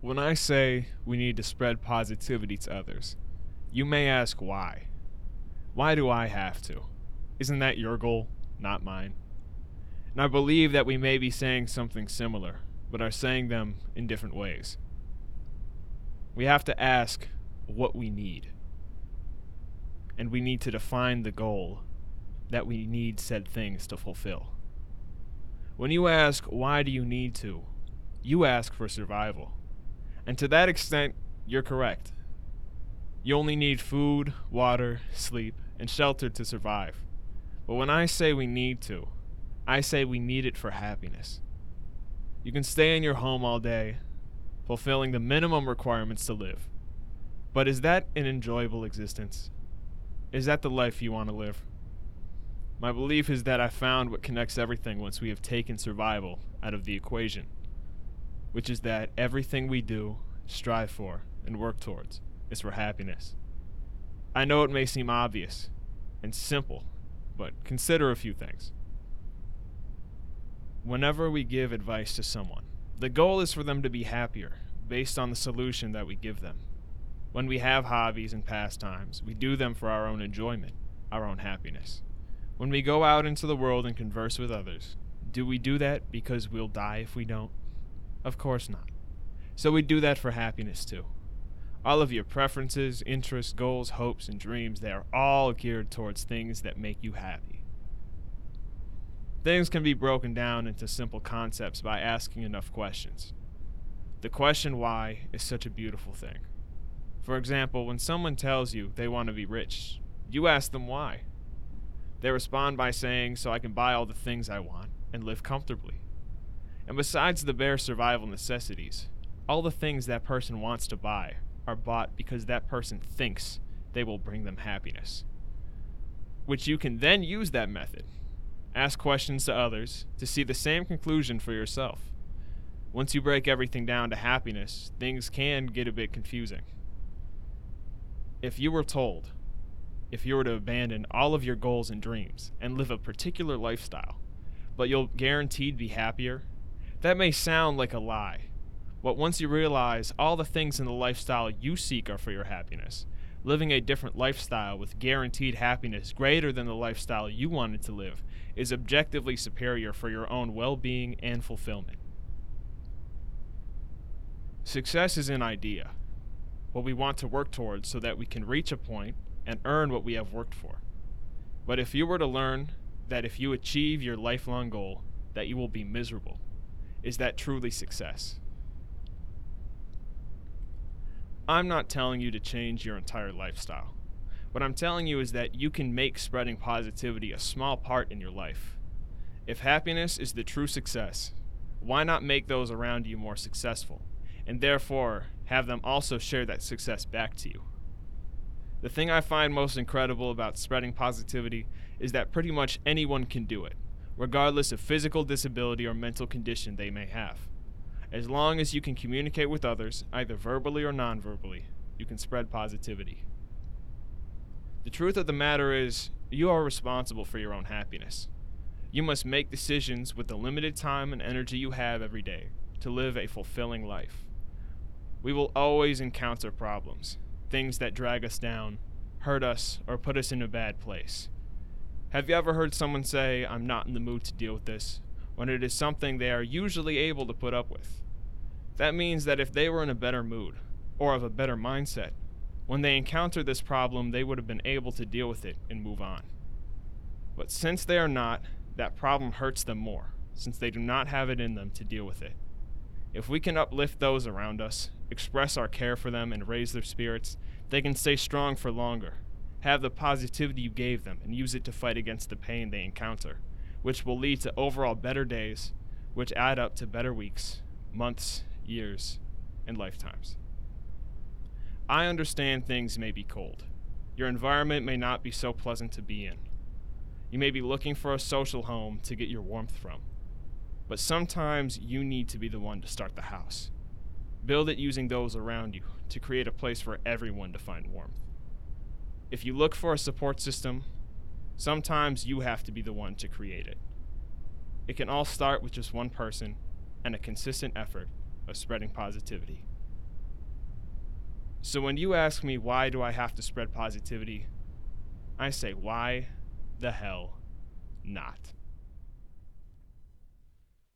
When I say we need to spread positivity to others, you may ask why. Why do I have to? Isn't that your goal, not mine? And I believe that we may be saying something similar, but are saying them in different ways. We have to ask what we need. And we need to define the goal that we need said things to fulfill. When you ask, why do you need to? You ask for survival. And to that extent, you're correct. You only need food, water, sleep, and shelter to survive. But when I say we need to, I say we need it for happiness. You can stay in your home all day, fulfilling the minimum requirements to live. But is that an enjoyable existence? Is that the life you want to live? My belief is that I found what connects everything once we have taken survival out of the equation, which is that everything we do, strive for, and work towards is for happiness. I know it may seem obvious and simple, but consider a few things. Whenever we give advice to someone, the goal is for them to be happier based on the solution that we give them. When we have hobbies and pastimes, we do them for our own enjoyment, our own happiness. When we go out into the world and converse with others, do we do that because we'll die if we don't? Of course not. So we do that for happiness too. All of your preferences, interests, goals, hopes, and dreams, they are all geared towards things that make you happy. Things can be broken down into simple concepts by asking enough questions. The question why is such a beautiful thing. For example, when someone tells you they want to be rich, you ask them why. They respond by saying, So I can buy all the things I want and live comfortably. And besides the bare survival necessities, all the things that person wants to buy are bought because that person thinks they will bring them happiness. Which you can then use that method. Ask questions to others to see the same conclusion for yourself. Once you break everything down to happiness, things can get a bit confusing. If you were told if you were to abandon all of your goals and dreams and live a particular lifestyle, but you'll guaranteed be happier, that may sound like a lie. But once you realize all the things in the lifestyle you seek are for your happiness, living a different lifestyle with guaranteed happiness greater than the lifestyle you wanted to live is objectively superior for your own well being and fulfillment. Success is an idea, what we want to work towards so that we can reach a point and earn what we have worked for. But if you were to learn that if you achieve your lifelong goal, that you will be miserable, is that truly success? I'm not telling you to change your entire lifestyle. What I'm telling you is that you can make spreading positivity a small part in your life. If happiness is the true success, why not make those around you more successful, and therefore have them also share that success back to you? The thing I find most incredible about spreading positivity is that pretty much anyone can do it, regardless of physical disability or mental condition they may have. As long as you can communicate with others, either verbally or non verbally, you can spread positivity. The truth of the matter is, you are responsible for your own happiness. You must make decisions with the limited time and energy you have every day to live a fulfilling life. We will always encounter problems, things that drag us down, hurt us, or put us in a bad place. Have you ever heard someone say, I'm not in the mood to deal with this, when it is something they are usually able to put up with? That means that if they were in a better mood, or of a better mindset, when they encountered this problem, they would have been able to deal with it and move on. But since they are not, that problem hurts them more, since they do not have it in them to deal with it. If we can uplift those around us, express our care for them, and raise their spirits, they can stay strong for longer. Have the positivity you gave them and use it to fight against the pain they encounter, which will lead to overall better days, which add up to better weeks, months, years, and lifetimes. I understand things may be cold. Your environment may not be so pleasant to be in. You may be looking for a social home to get your warmth from. But sometimes you need to be the one to start the house. Build it using those around you to create a place for everyone to find warmth. If you look for a support system, sometimes you have to be the one to create it. It can all start with just one person and a consistent effort of spreading positivity. So when you ask me why do I have to spread positivity, I say why the hell not?